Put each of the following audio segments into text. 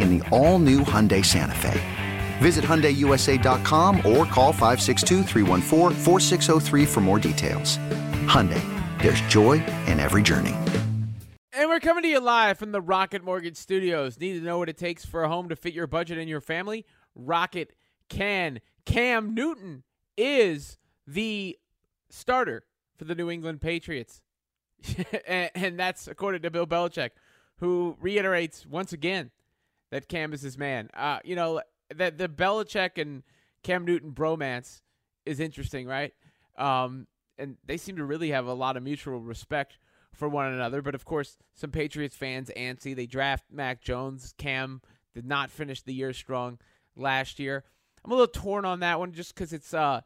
in the all new Hyundai Santa Fe. Visit HyundaiUSA.com or call 562 for more details. Hyundai, there's joy in every journey. And we're coming to you live from the Rocket Mortgage Studios. Need to know what it takes for a home to fit your budget and your family? Rocket can. Cam Newton is the starter for the New England Patriots. and that's according to Bill Belichick, who reiterates once again that Cam is his man. Uh, you know, that the Belichick and Cam Newton bromance is interesting, right? Um, and they seem to really have a lot of mutual respect for one another. But of course, some Patriots fans antsy. They draft Mac Jones. Cam did not finish the year strong last year. I'm a little torn on that one just because it's, uh,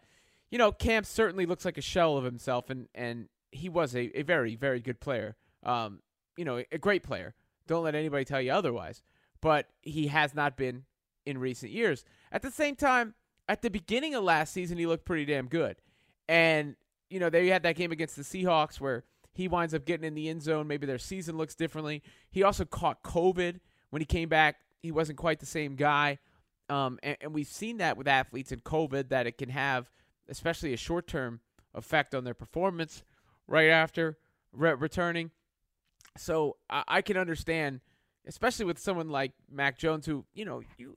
you know, Cam certainly looks like a shell of himself, and and he was a, a very very good player. Um, you know, a great player. Don't let anybody tell you otherwise but he has not been in recent years. At the same time, at the beginning of last season, he looked pretty damn good. And, you know, they had that game against the Seahawks where he winds up getting in the end zone. Maybe their season looks differently. He also caught COVID when he came back. He wasn't quite the same guy. Um, and, and we've seen that with athletes in COVID that it can have, especially a short term effect on their performance right after re- returning. So I, I can understand especially with someone like Mac Jones, who you know you.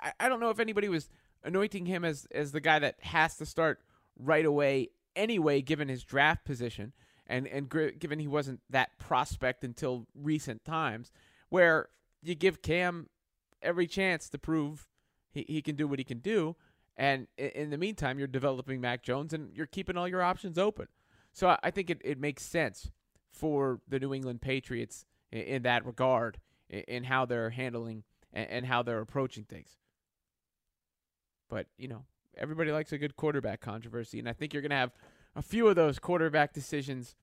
I, I don't know if anybody was anointing him as as the guy that has to start right away anyway, given his draft position and and gr- given he wasn't that prospect until recent times, where you give Cam every chance to prove he, he can do what he can do. And in the meantime, you're developing Mac Jones and you're keeping all your options open. So I think it, it makes sense for the New England Patriots in, that regard, in, how they're handling and, and how they're approaching things. But, you know, everybody likes a good quarterback controversy, and I think you're going to have a few of those quarterback decisions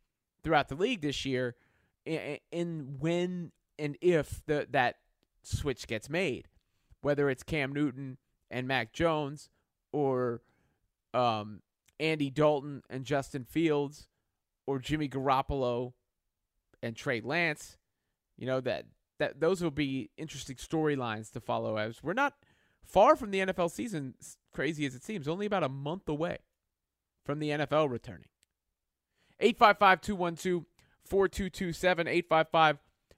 throughout the league this year in, in when and if the, that switch gets made, whether it's Cam Newton and Mac Jones or um, Andy Dalton and Justin Fields or Jimmy Garoppolo and Trey Lance. You know that that those will be interesting storylines to follow as we're not far from the NFL season, crazy as it seems, only about a month away from the NFL returning. 855-212-4227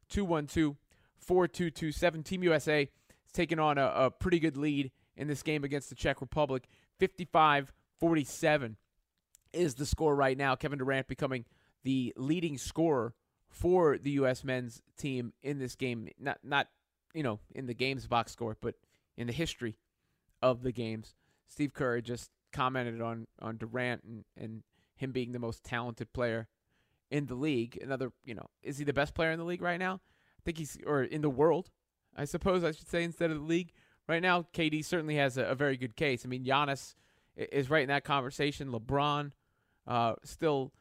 855-212-4227 Team USA is taking on a, a pretty good lead in this game against the Czech Republic. 55-47 is the score right now. Kevin Durant becoming the leading scorer for the U.S. men's team in this game. Not not you know in the games box score, but in the history of the games. Steve Kerr just commented on on Durant and and him being the most talented player in the league. Another, you know, is he the best player in the league right now? I think he's or in the world, I suppose I should say instead of the league. Right now, KD certainly has a, a very good case. I mean, Giannis is right in that conversation. LeBron, uh, still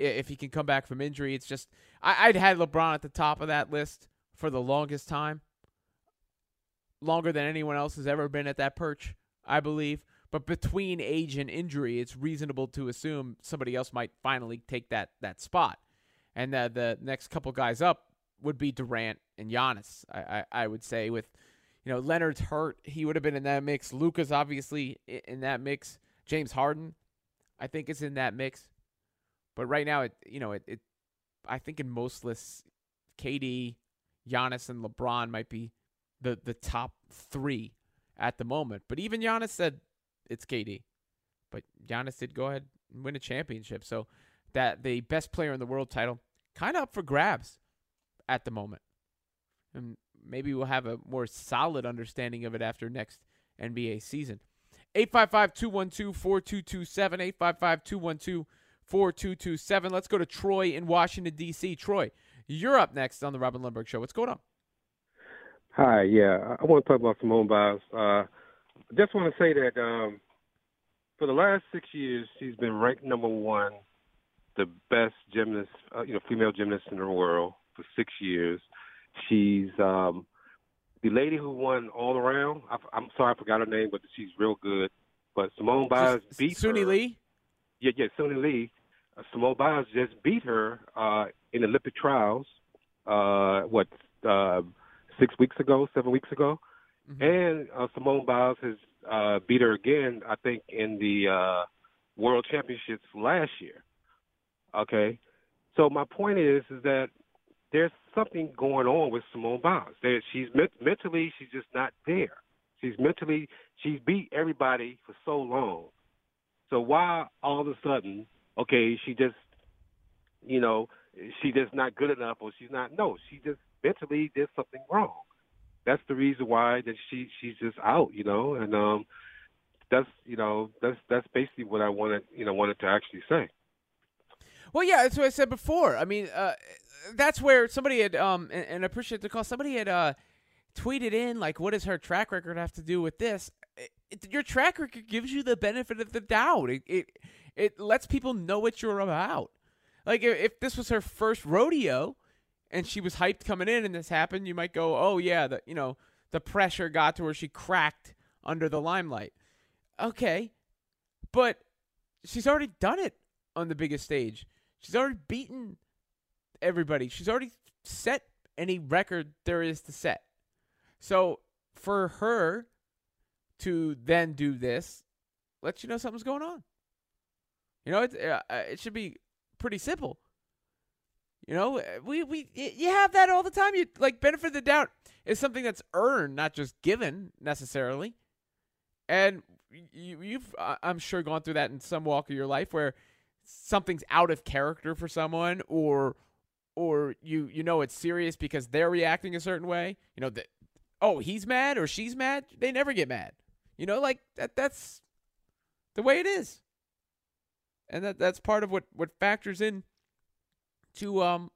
if he can come back from injury. It's just I, would had LeBron at the top of that list for the longest time, longer than anyone else has ever been at that perch, I believe. But between age and injury, it's reasonable to assume somebody else might finally take that that spot. And the the next couple guys up would be Durant and Giannis. I, I, I would say with you know Leonard's hurt, he would have been in that mix. Luka's obviously in that mix. James Harden, I think is in that mix. But right now, it you know it, it I think in most lists, KD, Giannis, and LeBron might be the the top three at the moment. But even Giannis said it's KD. But Giannis did go ahead and win a championship. So that the best player in the world title kind of up for grabs at the moment. And maybe we'll have a more solid understanding of it after next NBA season. 855 212 4227. 855 212 4227. Let's go to Troy in Washington, D.C. Troy, you're up next on the Robin Lundberg Show. What's going on? Hi, yeah. I want to talk about Simone Biles. Uh, I just want to say that um, for the last six years, she's been ranked number one, the best gymnast, uh, you know, female gymnast in the world for six years. She's um, the lady who won all around. I, am sorry, I forgot her name, but she's real good. But Simone Biles beat Suni her. Lee. Yeah, yeah, Suni Lee. Simone Biles just beat her uh, in Olympic trials. Uh, what uh, six weeks ago, seven weeks ago, mm-hmm. and uh, Simone Biles has uh, beat her again. I think in the uh, World Championships last year. Okay, so my point is is that there's something going on with Simone Biles. That she's mentally she's just not there. She's mentally she's beat everybody for so long. So why all of a sudden, okay, she just you know, she just not good enough or she's not no, she just mentally did something wrong. That's the reason why that she she's just out, you know, and um that's you know, that's that's basically what I wanted you know, wanted to actually say. Well, yeah, that's what I said before. I mean, uh, that's where somebody had um and, and I appreciate the call. Somebody had uh tweeted in like, "What does her track record have to do with this?" It, your track record gives you the benefit of the doubt. It, it it lets people know what you're about. Like if, if this was her first rodeo, and she was hyped coming in, and this happened, you might go, "Oh yeah, the you know the pressure got to her. She cracked under the limelight." Okay, but she's already done it on the biggest stage. She's already beaten everybody. She's already set any record there is to set. So for her to then do this, lets you know something's going on. You know, it uh, uh, it should be pretty simple. You know, we we you have that all the time. You like benefit of the doubt is something that's earned, not just given necessarily. And you, you've, I'm sure, gone through that in some walk of your life where something's out of character for someone, or or you you know it's serious because they're reacting a certain way. You know that oh he's mad or she's mad. They never get mad. You know, like that. That's the way it is, and that that's part of what what factors in to um,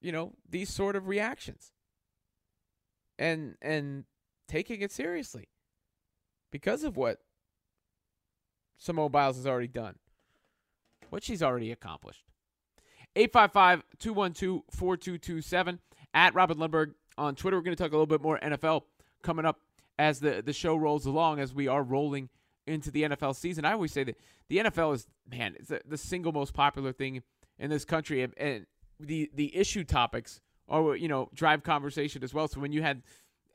you know, these sort of reactions, and and taking it seriously because of what Simone Biles has already done, what she's already accomplished. 855 212 4227 at Robin Lundberg on Twitter. We're going to talk a little bit more NFL coming up as the, the show rolls along, as we are rolling into the NFL season. I always say that the NFL is, man, it's the, the single most popular thing in this country. And, the, the issue topics are, you know, drive conversation as well. So when you had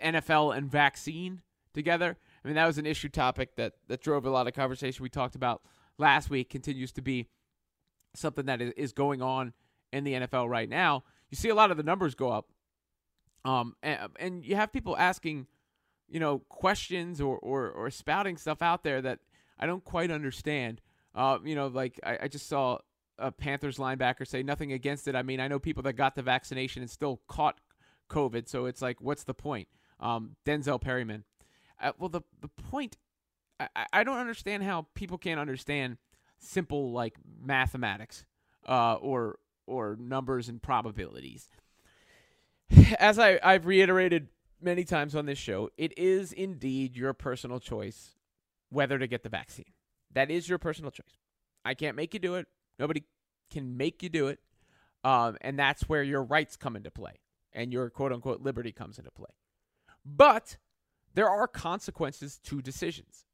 NFL and vaccine together, I mean, that was an issue topic that, that drove a lot of conversation we talked about last week, continues to be something that is going on in the NFL right now. You see a lot of the numbers go up, um, and, and you have people asking, you know, questions or, or, or spouting stuff out there that I don't quite understand. Uh, you know, like I, I just saw a Panthers linebacker say nothing against it. I mean, I know people that got the vaccination and still caught COVID, so it's like, what's the point? Um, Denzel Perryman. Uh, well, the the point, I, I don't understand how people can't understand simple like mathematics uh, or or numbers and probabilities. As I, I've reiterated many times on this show, it is indeed your personal choice whether to get the vaccine. That is your personal choice. I can't make you do it. Nobody can make you do it. Um, and that's where your rights come into play and your quote unquote liberty comes into play. But there are consequences to decisions.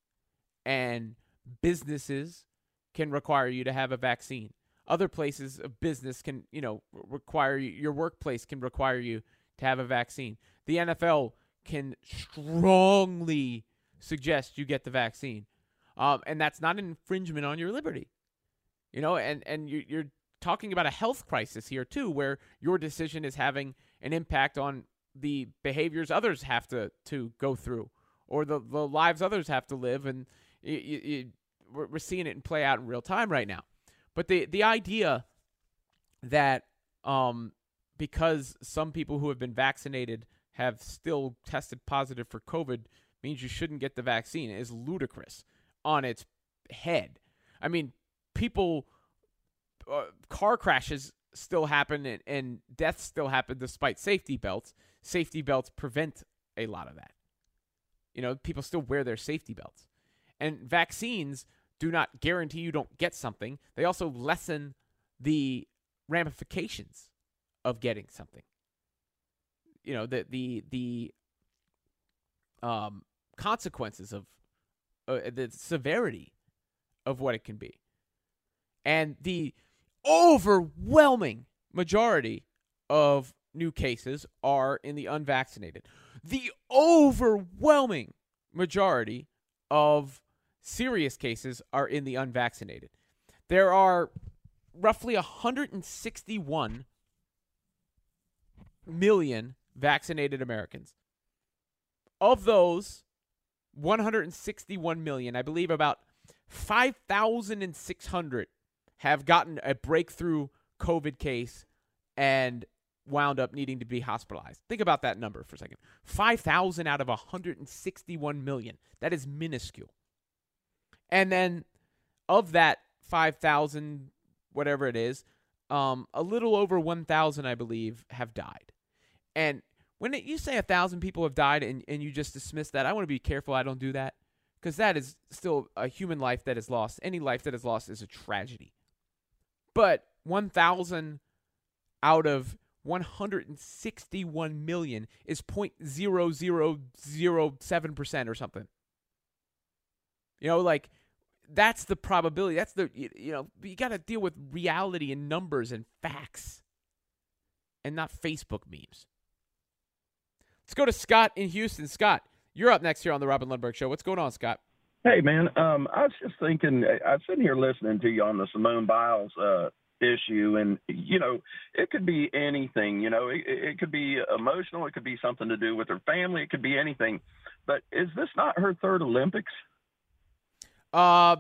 and businesses can require you to have a vaccine. Other places of business can, you know, require you, your workplace can require you to have a vaccine. The NFL can strongly suggest you get the vaccine, um, and that's not an infringement on your liberty. You know, and and you, you're talking about a health crisis here too, where your decision is having an impact on the behaviors others have to to go through, or the the lives others have to live, and you, you, we're seeing it play out in real time right now. But the the idea that um, because some people who have been vaccinated have still tested positive for COVID means you shouldn't get the vaccine is ludicrous on its head. I mean, people, uh, car crashes still happen and, and deaths still happen despite safety belts. Safety belts prevent a lot of that. You know, people still wear their safety belts. And vaccines do not guarantee you don't get something, they also lessen the ramifications of getting something. You know, the the the um consequences of uh, the severity of what it can be. And the overwhelming majority of new cases are in the unvaccinated. The overwhelming majority of serious cases are in the unvaccinated. There are roughly 161 million vaccinated Americans. Of those 161 million, I believe about 5,600 have gotten a breakthrough COVID case and wound up needing to be hospitalized. Think about that number for a second. 5,000 out of 161 million. That is minuscule. And then of that 5,000, whatever it is, um, a little over 1,000, I believe, have died. And when it, you say a thousand people have died and, and you just dismiss that, I want to be careful I don't do that because that is still a human life that is lost. Any life that is lost is a tragedy. But 1,000 out of 161 million is 0.0007% or something. You know, like that's the probability. That's the you, you know, you got to deal with reality and numbers and facts and not Facebook memes. Let's go to Scott in Houston. Scott, you're up next here on the Robin Lundberg Show. What's going on, Scott? Hey, man. Um, I was just thinking, I was sitting here listening to you on the Simone Biles uh, issue, and, you know, it could be anything. You know, it, it could be emotional, it could be something to do with her family, it could be anything. But is this not her third Olympics? Uh,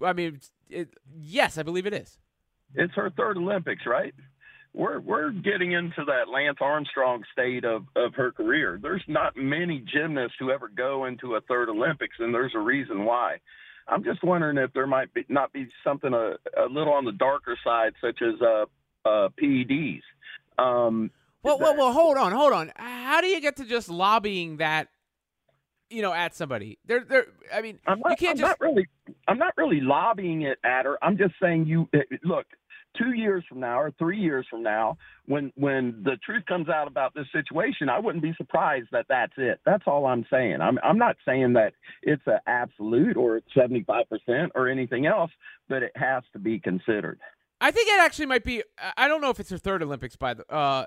I mean, it, yes, I believe it is. It's her third Olympics, right? We're we're getting into that Lance Armstrong state of of her career. There's not many gymnasts who ever go into a third Olympics, and there's a reason why. I'm just wondering if there might be not be something a, a little on the darker side, such as uh, uh, PEDs. Um, well, well, well, hold on, hold on. How do you get to just lobbying that? You know, at somebody. There, there. I mean, I'm not, you can't I'm just. Not really, I'm not really lobbying it at her. I'm just saying you look two years from now or three years from now, when when the truth comes out about this situation, I wouldn't be surprised that that's it. That's all I'm saying. I'm I'm not saying that it's an absolute or 75 percent or anything else, but it has to be considered. I think it actually might be. I don't know if it's her third Olympics. By the, uh,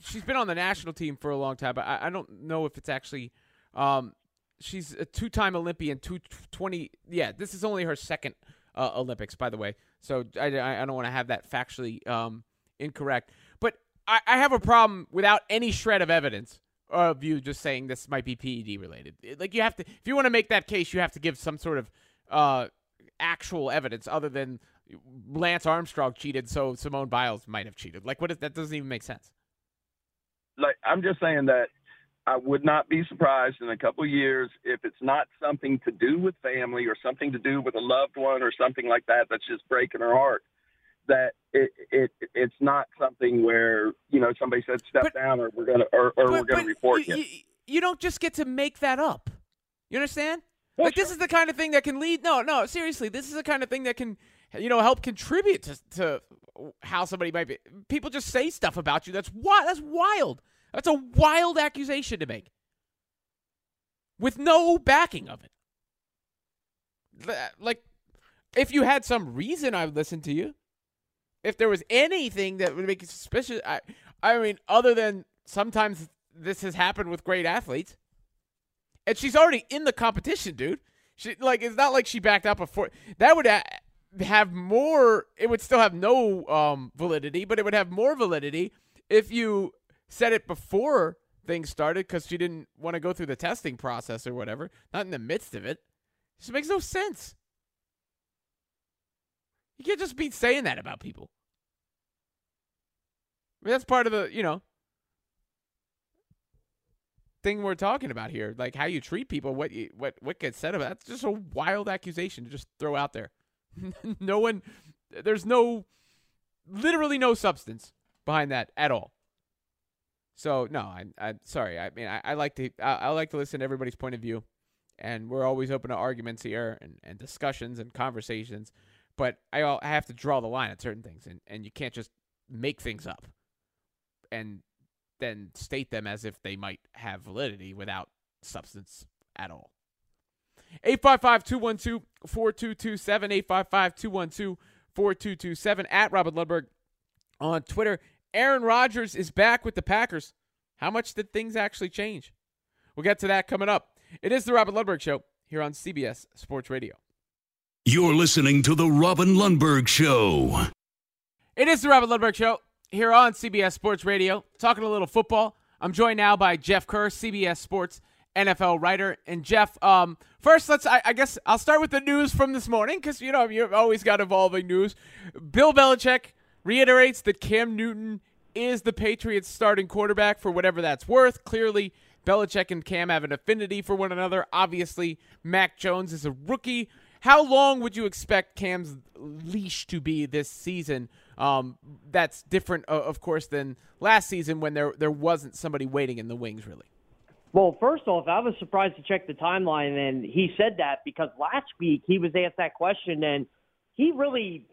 she's been on the national team for a long time, but I, I don't know if it's actually. Um, she's a two-time Olympian, two twenty. Yeah, this is only her second uh, Olympics, by the way. So I, I don't want to have that factually um, incorrect. But I, I have a problem without any shred of evidence of you just saying this might be PED related. Like you have to, if you want to make that case, you have to give some sort of uh, actual evidence other than Lance Armstrong cheated, so Simone Biles might have cheated. Like what? Is, that doesn't even make sense. Like I'm just saying that I would not be surprised in a couple of years if it's not something to do with family or something to do with a loved one or something like that that's just breaking her heart. That it it it's not something where you know somebody said step but, down or we're gonna or, or but, we're gonna report you, you. You don't just get to make that up. You understand? Well, like sure. this is the kind of thing that can lead. No, no, seriously, this is the kind of thing that can you know help contribute to to how somebody might be. People just say stuff about you. That's wild. That's wild. That's a wild accusation to make with no backing of it. like if you had some reason, I would listen to you. If there was anything that would make you suspicious, I, I mean, other than sometimes this has happened with great athletes, and she's already in the competition, dude. She like it's not like she backed up before. That would have more. It would still have no um, validity, but it would have more validity if you said it before things started because she didn't want to go through the testing process or whatever. Not in the midst of it. It just makes no sense. You can't just be saying that about people. I mean, that's part of the, you know, thing we're talking about here. Like how you treat people, what you, what what gets said about. That's just a wild accusation to just throw out there. no one, there's no, literally no substance behind that at all. So no, I, I'm sorry. I mean, I, I like to I, I, like to listen to everybody's point of view, and we're always open to arguments here and, and discussions and conversations. But I, I have to draw the line at certain things, and, and you can't just make things up, and then state them as if they might have validity without substance at all. 855 212 4227. 855 212 4227. At Robin Lundberg on Twitter. Aaron Rodgers is back with the Packers. How much did things actually change? We'll get to that coming up. It is the Robin Lundberg Show here on CBS Sports Radio. You're listening to the Robin Lundberg Show. It is the Robin Lundberg Show here on CBS Sports Radio. Talking a little football. I'm joined now by Jeff Kerr, CBS Sports NFL writer. And Jeff, um, first, let's. I, I, guess I'll start with the news from this morning because you know you've always got evolving news. Bill Belichick reiterates that Cam Newton is the Patriots' starting quarterback for whatever that's worth. Clearly, Belichick and Cam have an affinity for one another. Obviously, Mac Jones is a rookie. How long would you expect Cam's leash to be this season? Um, that's different, uh, of course, than last season when there there wasn't somebody waiting in the wings, really. Well, first off, I was surprised to check the timeline, and he said that because last week he was asked that question, and he really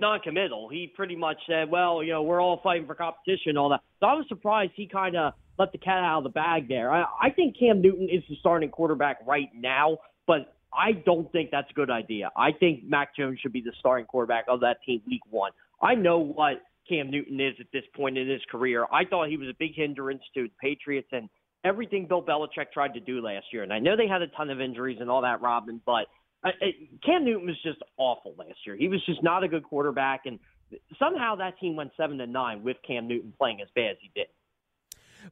non-committal. He pretty much said, "Well, you know, we're all fighting for competition, and all that." So I was surprised he kind of let the cat out of the bag there. I, I think Cam Newton is the starting quarterback right now, but I don't think that's a good idea. I think Mac Jones should be the starting quarterback of that team week one. I know what Cam Newton is at this point in his career. I thought he was a big hindrance to the Patriots and everything Bill Belichick tried to do last year. And I know they had a ton of injuries and all that, Robin, but Cam Newton was just awful last year. He was just not a good quarterback, and somehow that team went seven to nine with Cam Newton playing as bad as he did.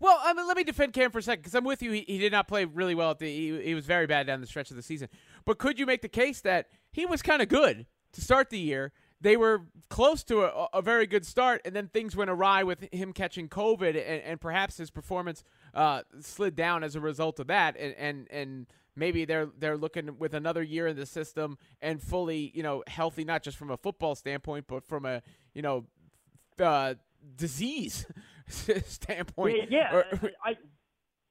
Well, I mean, let me defend Cam for a second because I'm with you. He, he, did not play really well. At the, he, he was very bad down the stretch of the season. But could you make the case that he was kind of good to start the year? They were close to a, a, very good start, and then things went awry with him catching COVID, and, and perhaps his performance uh, slid down as a result of that. And and and maybe they're they're looking with another year in the system and fully you know healthy not just from a football standpoint but from a you know uh, disease standpoint. Yeah, yeah or, I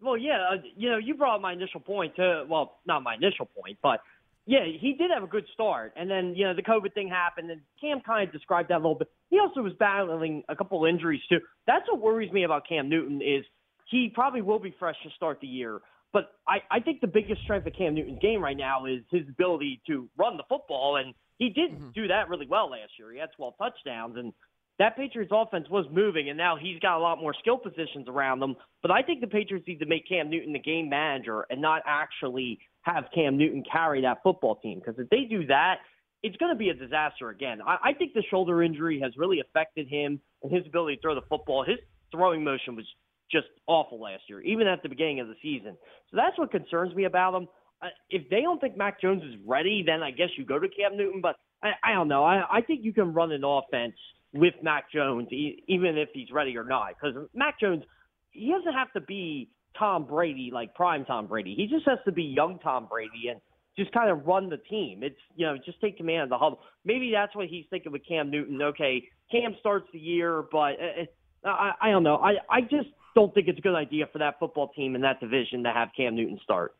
well yeah uh, you know you brought my initial point to well not my initial point but yeah he did have a good start. And then you know the covid thing happened and cam kind of described that a little bit. He also was battling a couple injuries too. That's what worries me about cam newton is he probably will be fresh to start the year but I, I think the biggest strength of Cam Newton's game right now is his ability to run the football, and he did mm-hmm. do that really well last year. He had 12 touchdowns, and that Patriots offense was moving, and now he's got a lot more skill positions around them. But I think the Patriots need to make Cam Newton the game manager and not actually have Cam Newton carry that football team. Because if they do that, it's going to be a disaster again. I, I think the shoulder injury has really affected him and his ability to throw the football. His throwing motion was just awful last year, even at the beginning of the season. So that's what concerns me about him. Uh, if they don't think Mac Jones is ready, then I guess you go to Cam Newton. But I, I don't know. I, I think you can run an offense with Mac Jones, e- even if he's ready or not. Because Mac Jones, he doesn't have to be Tom Brady, like prime Tom Brady. He just has to be young Tom Brady and just kind of run the team. It's, you know, just take command of the huddle. Maybe that's what he's thinking with Cam Newton. Okay, Cam starts the year, but uh, uh I, I don't know. I, I just don't think it's a good idea for that football team in that division to have Cam Newton start.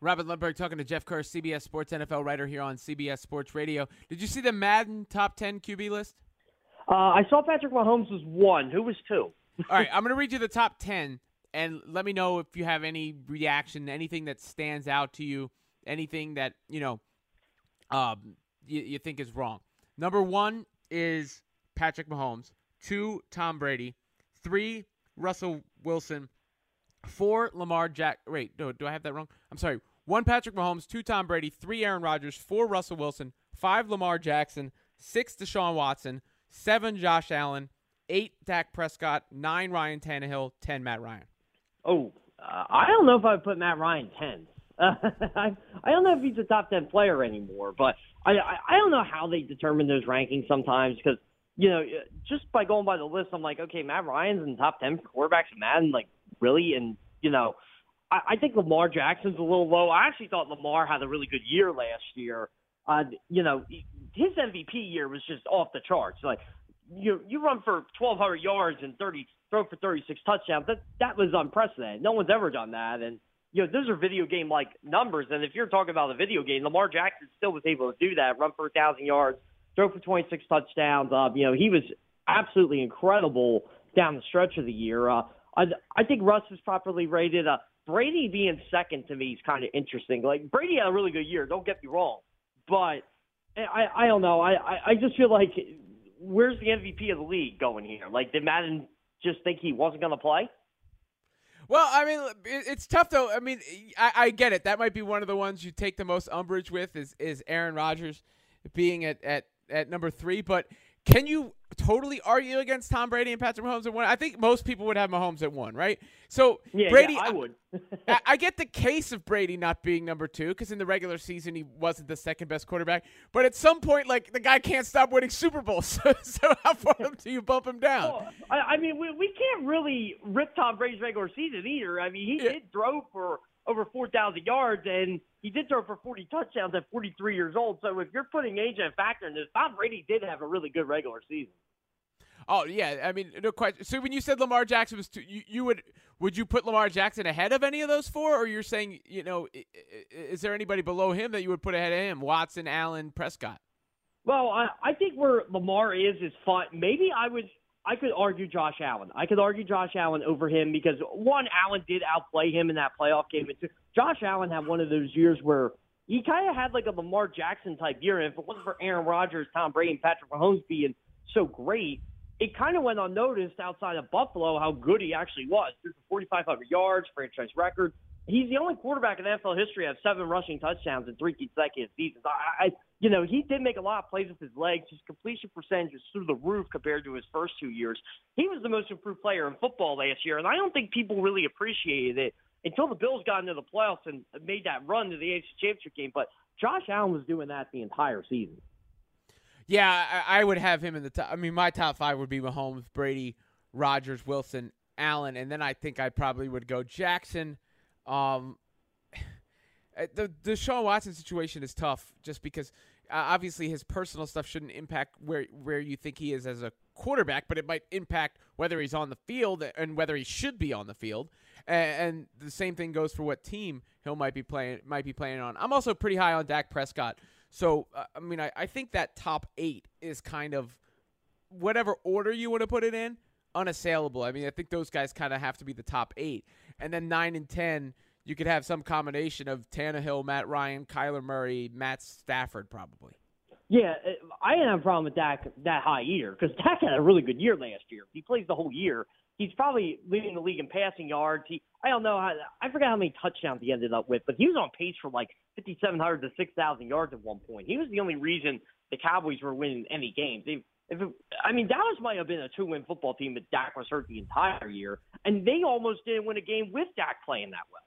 Robin Lundberg talking to Jeff Kerr, CBS Sports NFL writer here on CBS Sports Radio. Did you see the Madden top 10 QB list? Uh, I saw Patrick Mahomes was one. Who was two? All right, I'm going to read you the top 10 and let me know if you have any reaction, anything that stands out to you, anything that, you know, um, you, you think is wrong. Number one is Patrick Mahomes. Two, Tom Brady. Three, Russell Wilson. Four, Lamar Jack. Wait, no, do I have that wrong? I'm sorry. One, Patrick Mahomes. Two, Tom Brady. Three, Aaron Rodgers. Four, Russell Wilson. Five, Lamar Jackson. Six, Deshaun Watson. Seven, Josh Allen. Eight, Dak Prescott. Nine, Ryan Tannehill. Ten, Matt Ryan. Oh, uh, I don't know if I would put Matt Ryan 10. Uh, I, I don't know if he's a top 10 player anymore, but I, I, I don't know how they determine those rankings sometimes because, you know, just by going by the list, I'm like, okay, Matt Ryan's in the top 10 quarterbacks in Madden. Like, really? And, you know, I, I think Lamar Jackson's a little low. I actually thought Lamar had a really good year last year. Uh, you know, his MVP year was just off the charts. Like, you you run for 1,200 yards and 30 throw for 36 touchdowns. That that was unprecedented. No one's ever done that. And you know, those are video game like numbers. And if you're talking about a video game, Lamar Jackson still was able to do that, run for a thousand yards, throw for 26 touchdowns. Uh, you know, he was absolutely incredible down the stretch of the year. Uh, I, I think Russ was properly rated. Uh, Brady being second to me is kind of interesting. Like Brady had a really good year. Don't get me wrong, but I I don't know. I I, I just feel like where's the MVP of the league going here? Like did Madden just think he wasn't going to play? Well, I mean, it's tough though. I mean, I, I, get it. That might be one of the ones you take the most umbrage with is is Aaron Rodgers being at at, at number three. But can you totally argue against Tom Brady and Patrick Mahomes at one? I think most people would have Mahomes at one, right? So yeah, Brady, yeah, I would. I, I, get the case of Brady not being number two because in the regular season he wasn't the second best quarterback. But at some point, like the guy can't stop winning Super Bowls. So, so how far do you bump him down? Well, I, I, mean, we, we can't really rip Tom Brady's regular season either. I mean, he yeah. did throw for over 4,000 yards, and he did throw for 40 touchdowns at 43 years old. So if you're putting age and factor in this, Tom Brady did have a really good regular season. Oh yeah, I mean, no question. So when you said Lamar Jackson was, two, you, you would would you put Lamar Jackson ahead of any of those four, or you're saying, you know, is there anybody below him that you would put ahead of him? Watson, Allen, Prescott. Well, I, I think where Lamar is is fine. Maybe I would I could argue Josh Allen. I could argue Josh Allen over him because one, Allen did outplay him in that playoff game, and two, Josh Allen had one of those years where he kind of had like a Lamar Jackson type year. And if it wasn't for Aaron Rodgers, Tom Brady, and Patrick Mahomes being so great, it kind of went unnoticed outside of Buffalo how good he actually was. Threw for 4,500 yards, franchise record. He's the only quarterback in NFL history to have seven rushing touchdowns in three consecutive seasons. I, I, you know, he did make a lot of plays with his legs. His completion percentage was through the roof compared to his first two years. He was the most improved player in football last year, and I don't think people really appreciated it until the Bills got into the playoffs and made that run to the AFC Championship game. But Josh Allen was doing that the entire season. Yeah, I, I, would have him in the top. I mean, my top five would be Mahomes, Brady, Rodgers, Wilson, Allen, and then I think I probably would go Jackson. Um, the Deshaun Watson situation is tough, just because uh, obviously his personal stuff shouldn't impact where where you think he is as a quarterback, but it might impact whether he's on the field and whether he should be on the field. And, and the same thing goes for what team he'll might be playing might be playing on. I'm also pretty high on Dak Prescott. So, uh, I mean, I, I think that top eight is kind of whatever order you want to put it in, unassailable. I mean, I think those guys kind of have to be the top eight. And then nine and 10, you could have some combination of Tannehill, Matt Ryan, Kyler Murray, Matt Stafford, probably. Yeah, uh, I didn't have a problem with Dak that high either because Dak had a really good year last year. He plays the whole year he's probably leading the league in passing yards. He, I don't know how, I forgot how many touchdowns he ended up with, but he was on pace for like 5,700 to 6,000 yards at one point. He was the only reason the Cowboys were winning any games. They, if it, I mean, Dallas might have been a two-win football team if Dak was hurt the entire year, and they almost didn't win a game with Dak playing that well.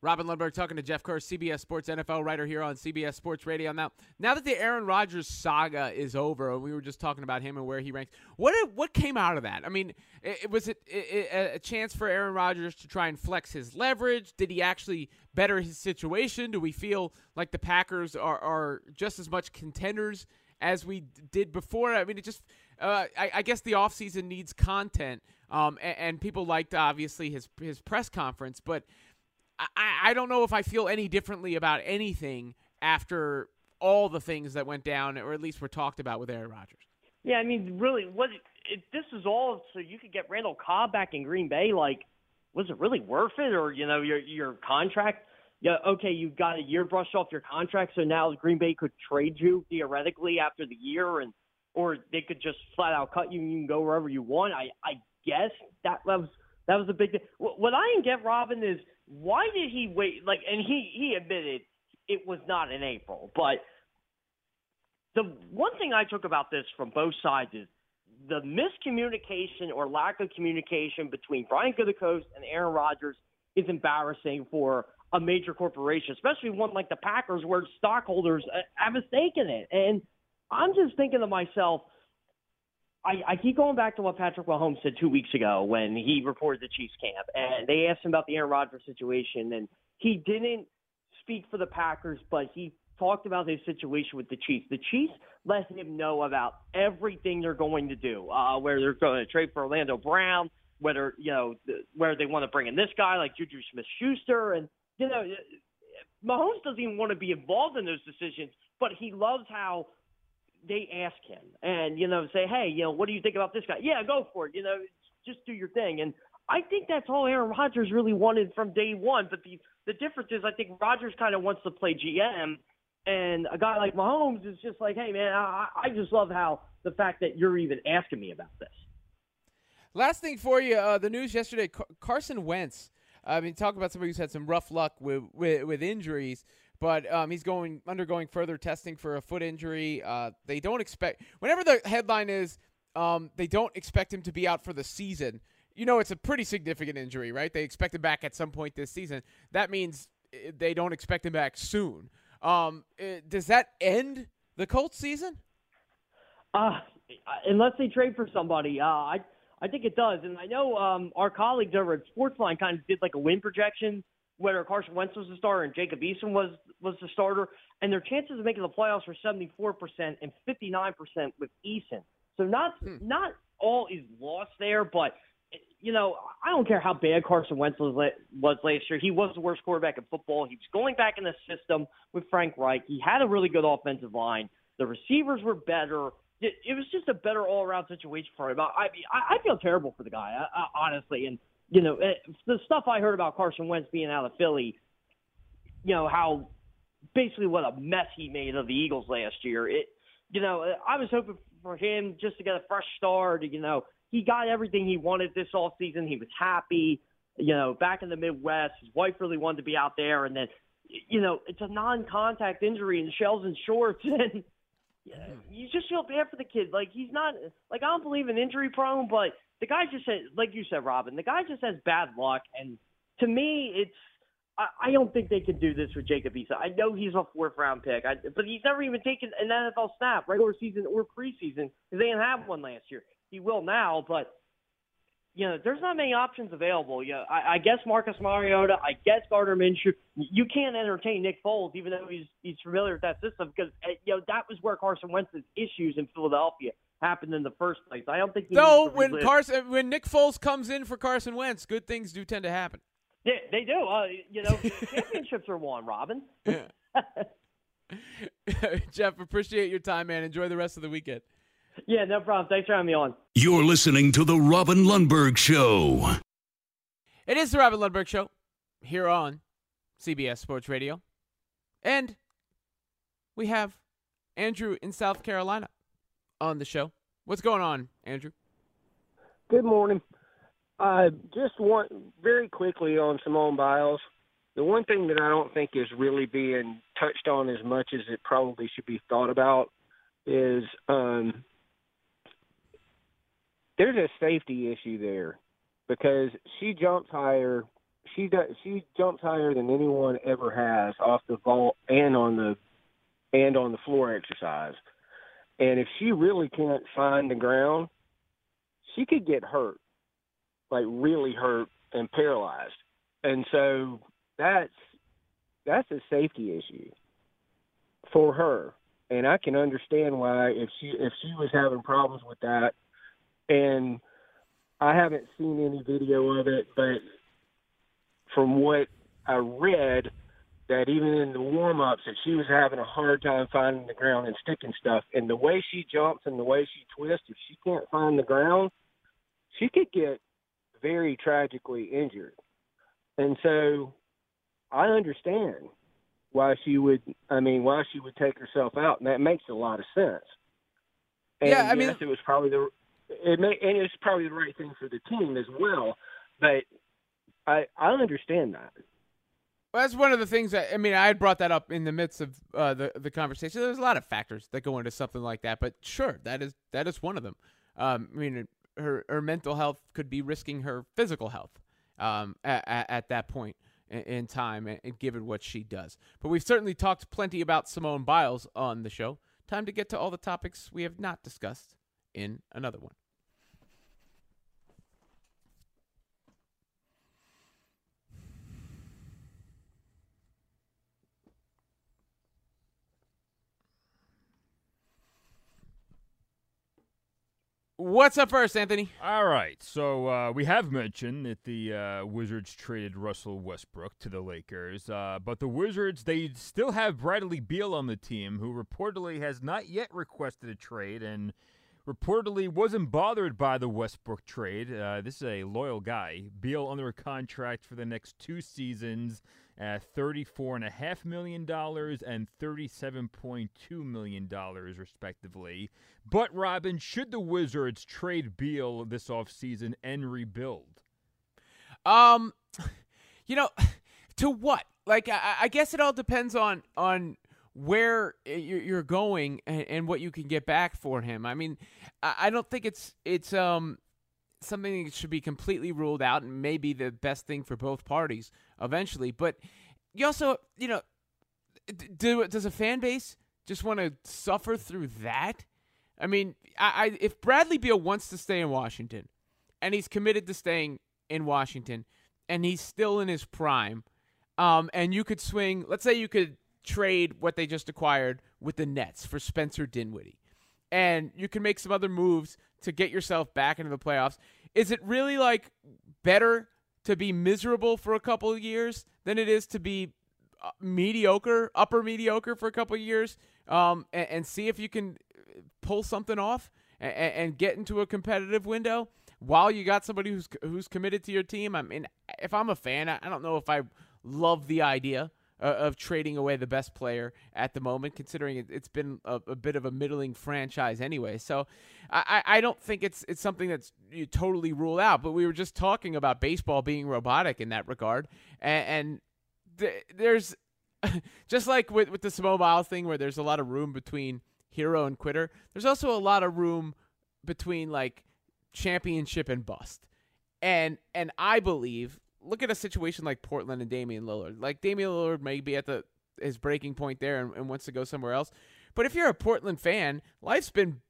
Robin Lundberg talking to Jeff Kerr, CBS Sports NFL writer here on CBS Sports Radio. Now, now that the Aaron Rodgers saga is over, and we were just talking about him and where he ranks, what what came out of that? I mean, it, was it, it, a chance for Aaron Rodgers to try and flex his leverage? Did he actually better his situation? Do we feel like the Packers are, are just as much contenders as we did before? I mean, it just uh, I, I, guess the offseason needs content, um, and, and people liked obviously his his press conference, but I, I don't know if I feel any differently about anything after all the things that went down, or at least were talked about with Aaron Rodgers. Yeah, I mean, really, what this is all so you could get Randall Cobb back in Green Bay. Like, was it really worth it, or you know, your your contract yeah, okay, you've got a year brushed off your contract, so now Green Bay could trade you theoretically after the year, and or they could just flat out cut you and you can go wherever you want. I I guess that was that was a big thing. What I didn't get, Robin, is why did he wait? Like, and he he admitted it was not in April, but the one thing I took about this from both sides is the miscommunication or lack of communication between Brian Gutekunst and Aaron Rodgers is embarrassing for a major corporation, especially one like the Packers, where stockholders uh, have a stake in it. And I'm just thinking to myself, I, I keep going back to what Patrick Mahomes said two weeks ago when he reported the Chiefs camp, and they asked him about the Aaron Rodgers situation, and he didn't speak for the Packers, but he talked about his situation with the Chiefs. The Chiefs let him know about everything they're going to do, uh, where they're going to trade for Orlando Brown, whether you know where they want to bring in this guy like Juju Smith-Schuster, and you know eh, Mahomes doesn't even want to be involved in those decisions, but he loves how they ask him and you know say, hey, you know, what do you think about this guy? Yeah, go for it. You know, just do your thing. And I think that's all Aaron Rodgers really wanted from day one. But the the difference is, I think Rodgers kind of wants to play GM, and a guy like Mahomes is just like, hey, man, I, I just love how the fact that you're even asking me about this. Last thing for you, uh, the news yesterday: Carson Wentz. I mean, talk about somebody who's had some rough luck with with, with injuries. But um, he's going undergoing further testing for a foot injury. Uh, they don't expect whenever the headline is um, they don't expect him to be out for the season. You know, it's a pretty significant injury, right? They expect him back at some point this season. That means eh, they don't expect him back soon. Um, eh, does that end the Colts season? Uh, unless they trade for somebody, uh, I I think it does. And I know um, our colleagues over at Sportsline kind of did like a win projection whether Carson Wentz was the starter and Jacob Eason was was the starter, and their chances of making the playoffs were 74% and 59% with Eason. So not hmm. not all is lost there, but you know I don't care how bad Carson Wentz was, was last year. He was the worst quarterback in football. He was going back in the system with Frank Reich. He had a really good offensive line. The receivers were better. It, was just a better all around situation for him. I I, I feel terrible for the guy, I, I, honestly, and you know, eh, the stuff I heard about Carson Wentz being out of Philly, you know, how basically what a mess he made of the Eagles last year. It, you know, I was hoping for him just to get a fresh start. You know, he got everything he wanted this off season. He was happy. You know, back in the Midwest, his wife really wanted to be out there, and then, you know, it's a non-contact injury in shells and shorts, and Mm. you just feel bad for the kid. Like he's not like I don't believe in injury prone, but the guy just said, like you said, Robin, the guy just has bad luck. And to me, it's, I, I don't think they can do this with Jacob Eason. I know he's a fourth round pick, I, but he's never even taken an NFL snap, regular season or preseason, they didn't have one last year. He will now, but you know, there's not many options available. You know, I, I guess Marcus Mariota, I guess Gardner Minshew. You can't entertain Nick Foles, even though he's he's familiar with that system, because eh, you know that was where Carson Wentz's issues in Philadelphia happened in the first place. I don't think. Though when Carson, when Nick Foles comes in for Carson Wentz, good things do tend to happen. Yeah, they do. Uh, you know, championships are won, Robin. Jeff, appreciate your time, man. Enjoy the rest of the weekend. Yeah, no problem. Thanks for having me on. You're listening to the Robin Lundberg Show. It is the Robin Lundberg Show here on CBS Sports Radio, and we have Andrew in South Carolina on the show. What's going on, Andrew? Good morning. Uh, just want very quickly on Simone Biles. The one thing that I don't think is really being touched on as much as it probably should be thought about is um, there's a safety issue there because she jumps higher. She does. She jumps higher than anyone ever has off the vault and on the and on the floor exercise. And if she really can't find the ground, she could get hurt, like really hurt and paralyzed. And so that's that's a safety issue for her. And I can understand why if she if she was having problems with that and I haven't seen any video of it, but from what I read, that even in the warm ups that she was having a hard time finding the ground and sticking stuff. And the way she jumps and the way she twists, if she can't find the ground, she could get very tragically injured. And so I understand why she would. I mean, why she would take herself out, and that makes a lot of sense. And Yeah, I mean- yes, it was probably the it may, and it's probably the right thing for the team as well. But I I don't understand that. Well, that's one of the things that I mean. I had brought that up in the midst of uh, the the conversation. There's a lot of factors that go into something like that, but sure, that is that is one of them. Um, I mean, her her mental health could be risking her physical health um, at, at that point in, time, and given what she does. But we've certainly talked plenty about Simone Biles on the show. Time to get to all the topics we have not discussed in another one. What's up first, Anthony? All right, so uh, we have mentioned that the uh, Wizards traded Russell Westbrook to the Lakers, uh, but the Wizards they still have Bradley Beal on the team, who reportedly has not yet requested a trade and reportedly wasn't bothered by the Westbrook trade. Uh, this is a loyal guy. Beal under a contract for the next two seasons at $34.5 million and $37.2 million, respectively. But, Robin, should the Wizards trade Beal this offseason and rebuild? Um, you know, to what? Like, I, I guess it all depends on on where you're going and, what you can get back for him. I mean, I don't think it's it's um something that should be completely ruled out and maybe the best thing for both parties eventually. But you also, you know, do does a fan base just want to suffer through that? I mean, I, I if Bradley Beal wants to stay in Washington and he's committed to staying in Washington and he's still in his prime, um, and you could swing, let's say you could trade what they just acquired with the Nets for Spencer Dinwiddie, and you can make some other moves to get yourself back into the playoffs. Is it really like better to be miserable for a couple of years than it is to be uh, mediocre, upper mediocre for a couple of years, um, and, and see if you can pull something off and, and get into a competitive window while you got somebody who's who's committed to your team. I mean, if I'm a fan, I don't know if I love the idea uh, of trading away the best player at the moment, considering it, it's been a, a bit of a middling franchise anyway. So I, I don't think it's it's something that's you totally ruled out. But we were just talking about baseball being robotic in that regard, and, and th- there's just like with with the Biles thing, where there's a lot of room between hero and quitter. There's also a lot of room between like championship and bust. And and I believe look at a situation like Portland and Damian Lillard. Like Damian Lillard may be at the his breaking point there and, and wants to go somewhere else. But if you're a Portland fan, life's been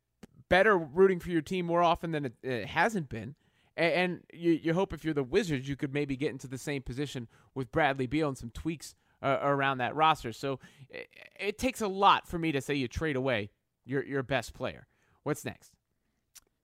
better rooting for your team more often than it, it hasn't been. And, and you, you hope if you're the Wizards, you could maybe get into the same position with Bradley Beal and some tweaks uh, around that roster. So it, it takes a lot for me to say you trade away your your best player. What's next?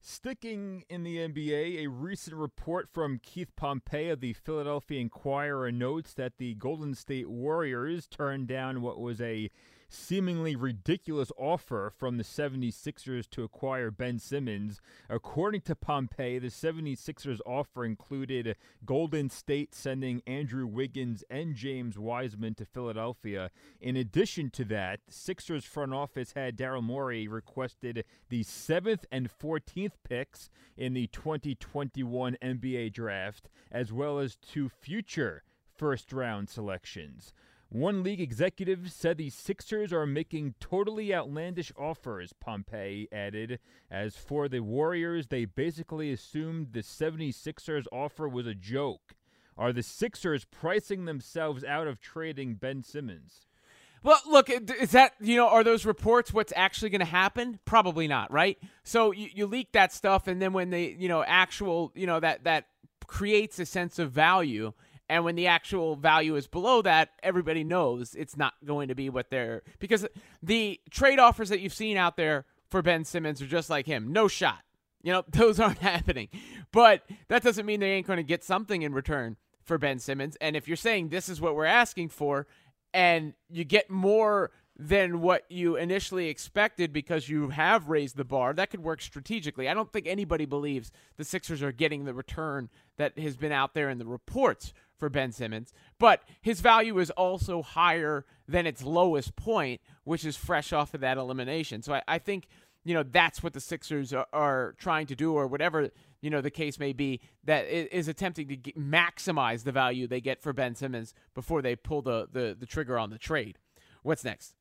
Sticking in the NBA, a recent report from Keith Pompey of the Philadelphia Inquirer notes that the Golden State Warriors turned down what was a seemingly ridiculous offer from the 76ers to acquire Ben Simmons. According to Pompey, the 76ers offer included Golden State sending Andrew Wiggins and James Wiseman to Philadelphia. In addition to that, Sixers front office had Daryl Morey requested the 7th and 14th picks in the 2021 NBA draft, as well as two future first round selections. One league executive said the Sixers are making totally outlandish offers, Pompey added. As for the Warriors, they basically assumed the 76ers offer was a joke. Are the Sixers pricing themselves out of trading Ben Simmons? Well, look, is that, you know, are those reports what's actually going to happen? Probably not, right? So you, you leak that stuff, and then when they, you know, actual, you know, that, that creates a sense of value. And when the actual value is below that, everybody knows it's not going to be what they're because the trade offers that you've seen out there for Ben Simmons are just like him. No shot. You know, those aren't happening. But that doesn't mean they ain't going to get something in return for Ben Simmons. And if you're saying this is what we're asking for and you get more than what you initially expected because you have raised the bar. That could work strategically. I don't think anybody believes the Sixers are getting the return that has been out there in the reports for Ben Simmons, but his value is also higher than its lowest point, which is fresh off of that elimination. So I, I think you know that's what the Sixers are, are, trying to do, or whatever you know the case may be. That is attempting to get, maximize the value they get for Ben Simmons before they pull the, the the trigger on the trade. What's next?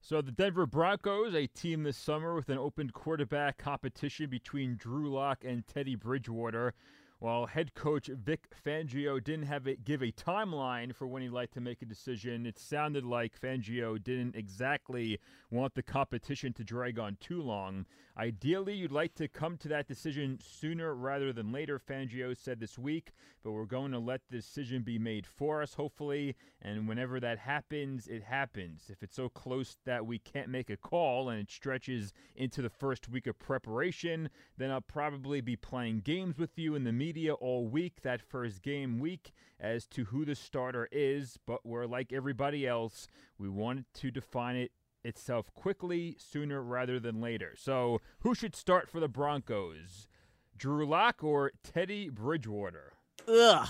So the Denver Broncos, a team this summer with an open quarterback competition between Drew Lock and Teddy Bridgewater. While head coach Vic Fangio didn't have it give a timeline for when he'd like to make a decision, it sounded like Fangio didn't exactly want the competition to drag on too long. Ideally, you'd like to come to that decision sooner rather than later, Fangio said this week, but we're going to let the decision be made for us, hopefully. And whenever that happens, it happens. If it's so close that we can't make a call and it stretches into the first week of preparation, then I'll probably be playing games with you in the media all week, that first game week, as to who the starter is. But we're like everybody else, we wanted to define it itself quickly, sooner rather than later. So, who should start for the Broncos? Drew Lock or Teddy Bridgewater? Ugh.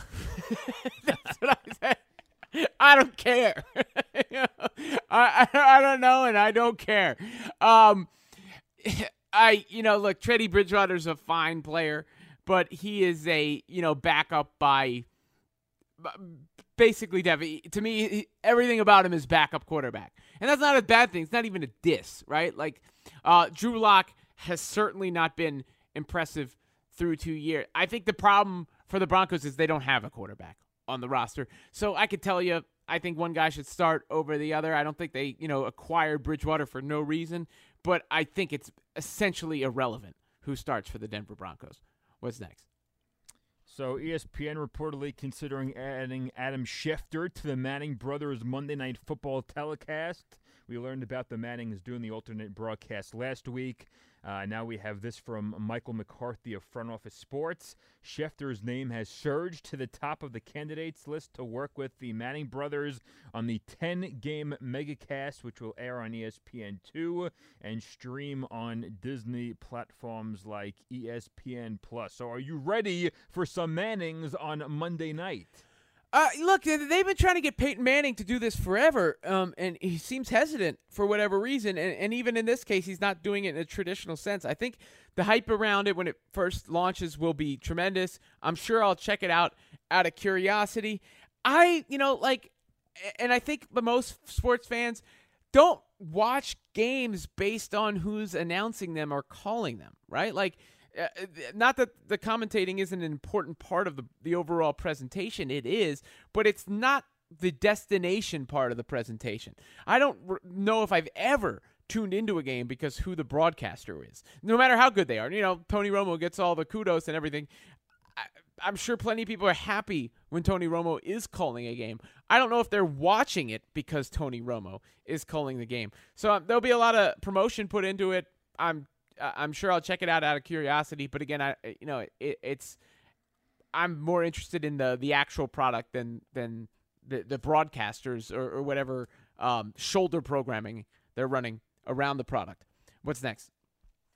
That's what I said. I don't care. I, I, I don't know, and I don't care. Um, I you know look, Teddy Bridgewater's a fine player, but he is a you know backup by basically Dev. To me, everything about him is backup quarterback, and that's not a bad thing. It's not even a diss, right? Like uh, Drew Lock has certainly not been impressive through two years. I think the problem for the Broncos is they don't have a quarterback on the roster. So I could tell you, I think one guy should start over the other. I don't think they, you know, acquired Bridgewater for no reason, but I think it's essentially irrelevant who starts for the Denver Broncos. What's next? So ESPN reportedly considering adding Adam Schefter to the Manning brothers Monday Night Football telecast. We learned about the Mannings doing the alternate broadcast last week. Uh, now we have this from Michael McCarthy of Front Office Sports. Schefter's name has surged to the top of the candidates list to work with the Manning brothers on the 10 game megacast, which will air on ESPN2 and stream on Disney platforms like ESPN Plus. So, are you ready for some Mannings on Monday night? Uh, look, they've been trying to get Peyton Manning to do this forever, um, and he seems hesitant for whatever reason. And, and even in this case, he's not doing it in a traditional sense. I think the hype around it when it first launches will be tremendous. I'm sure I'll check it out out of curiosity. I, you know, like, and I think the most sports fans don't watch games based on who's announcing them or calling them, right? Like, uh, not that the commentating isn't an important part of the, the overall presentation, it is, but it's not the destination part of the presentation. I don't know if I've ever tuned into a game because who the broadcaster is, no matter how good they are. You know, Tony Romo gets all the kudos and everything. I, am sure plenty of people are happy when Tony Romo is calling a game. I don't know if they're watching it because Tony Romo is calling the game. So um, there'll be a lot of promotion put into it. I'm I'm sure I'll check it out out of curiosity. But again, I you know it, it's I'm more interested in the the actual product than than the the broadcasters or, or whatever um, shoulder programming they're running around the product. What's next?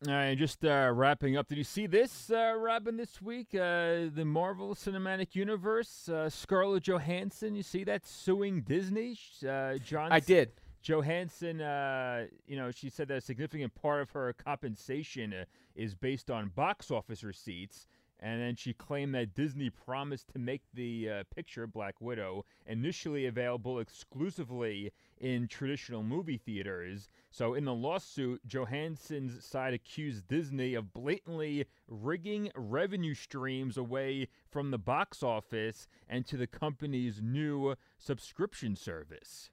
All right, just uh, wrapping up. Did you see this, uh, Robin, this week? Uh, the Marvel Cinematic Universe, uh, Scarlett Johansson. You see that suing Disney? Uh, John. I did. Johansson, uh, you know, she said that a significant part of her compensation uh, is based on box office receipts. And then she claimed that Disney promised to make the uh, picture, Black Widow, initially available exclusively in traditional movie theaters. So, in the lawsuit, Johansson's side accused Disney of blatantly rigging revenue streams away from the box office and to the company's new subscription service.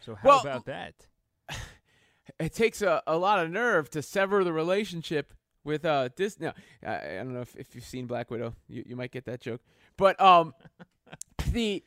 So how well, about that? It takes a, a lot of nerve to sever the relationship with uh Disney. Now, I, I don't know if, if you've seen Black Widow, you, you might get that joke, but um, the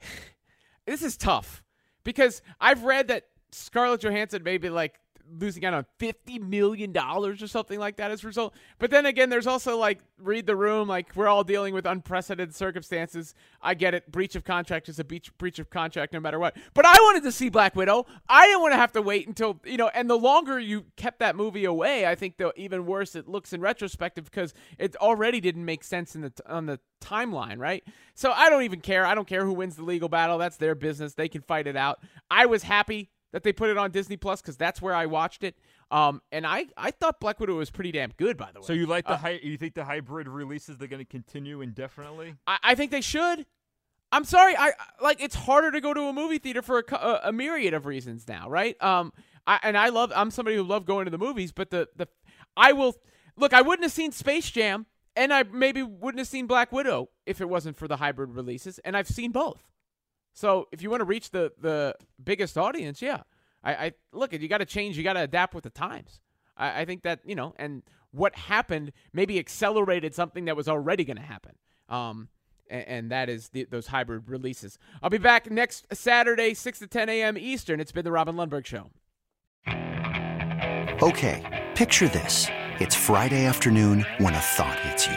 this is tough because I've read that Scarlett Johansson maybe like losing out on fifty million dollars or something like that as a result. But then again, there's also like read the room. Like we're all dealing with unprecedented circumstances. I get it. Breach of contract is a breach breach of contract no matter what. But I wanted to see Black Widow. I didn't want to have to wait until you know. And the longer you kept that movie away, I think the even worse it looks in retrospective because it already didn't make sense in the on the timeline, right? So I don't even care. I don't care who wins the legal battle. That's their business. They can fight it out. I was happy that they put it on Disney Plus because that's where I watched it. Um, and I, I thought Black Widow was pretty damn good, by the way. So you like the Uh, hy- you think the hybrid releases they're going to continue indefinitely? I, I think they should. I'm sorry. I like it's harder to go to a movie theater for a, a, a myriad of reasons now, right? Um, I, and I love. I'm somebody who love going to the movies, but the the I will look. I wouldn't have seen Space Jam, and I maybe wouldn't have seen Black Widow if it wasn't for the hybrid releases, and I've seen both. So if you want to reach the the biggest audience, yeah, I, I look. You got to change. You got to adapt with the times. I, I think that you know, and what happened maybe accelerated something that was already going to happen. Um, and, and that is the, those hybrid releases. I'll be back next Saturday, six to ten a.m. Eastern. It's been the Robin Lundberg Show. Okay, picture this. It's Friday afternoon when a thought hits you.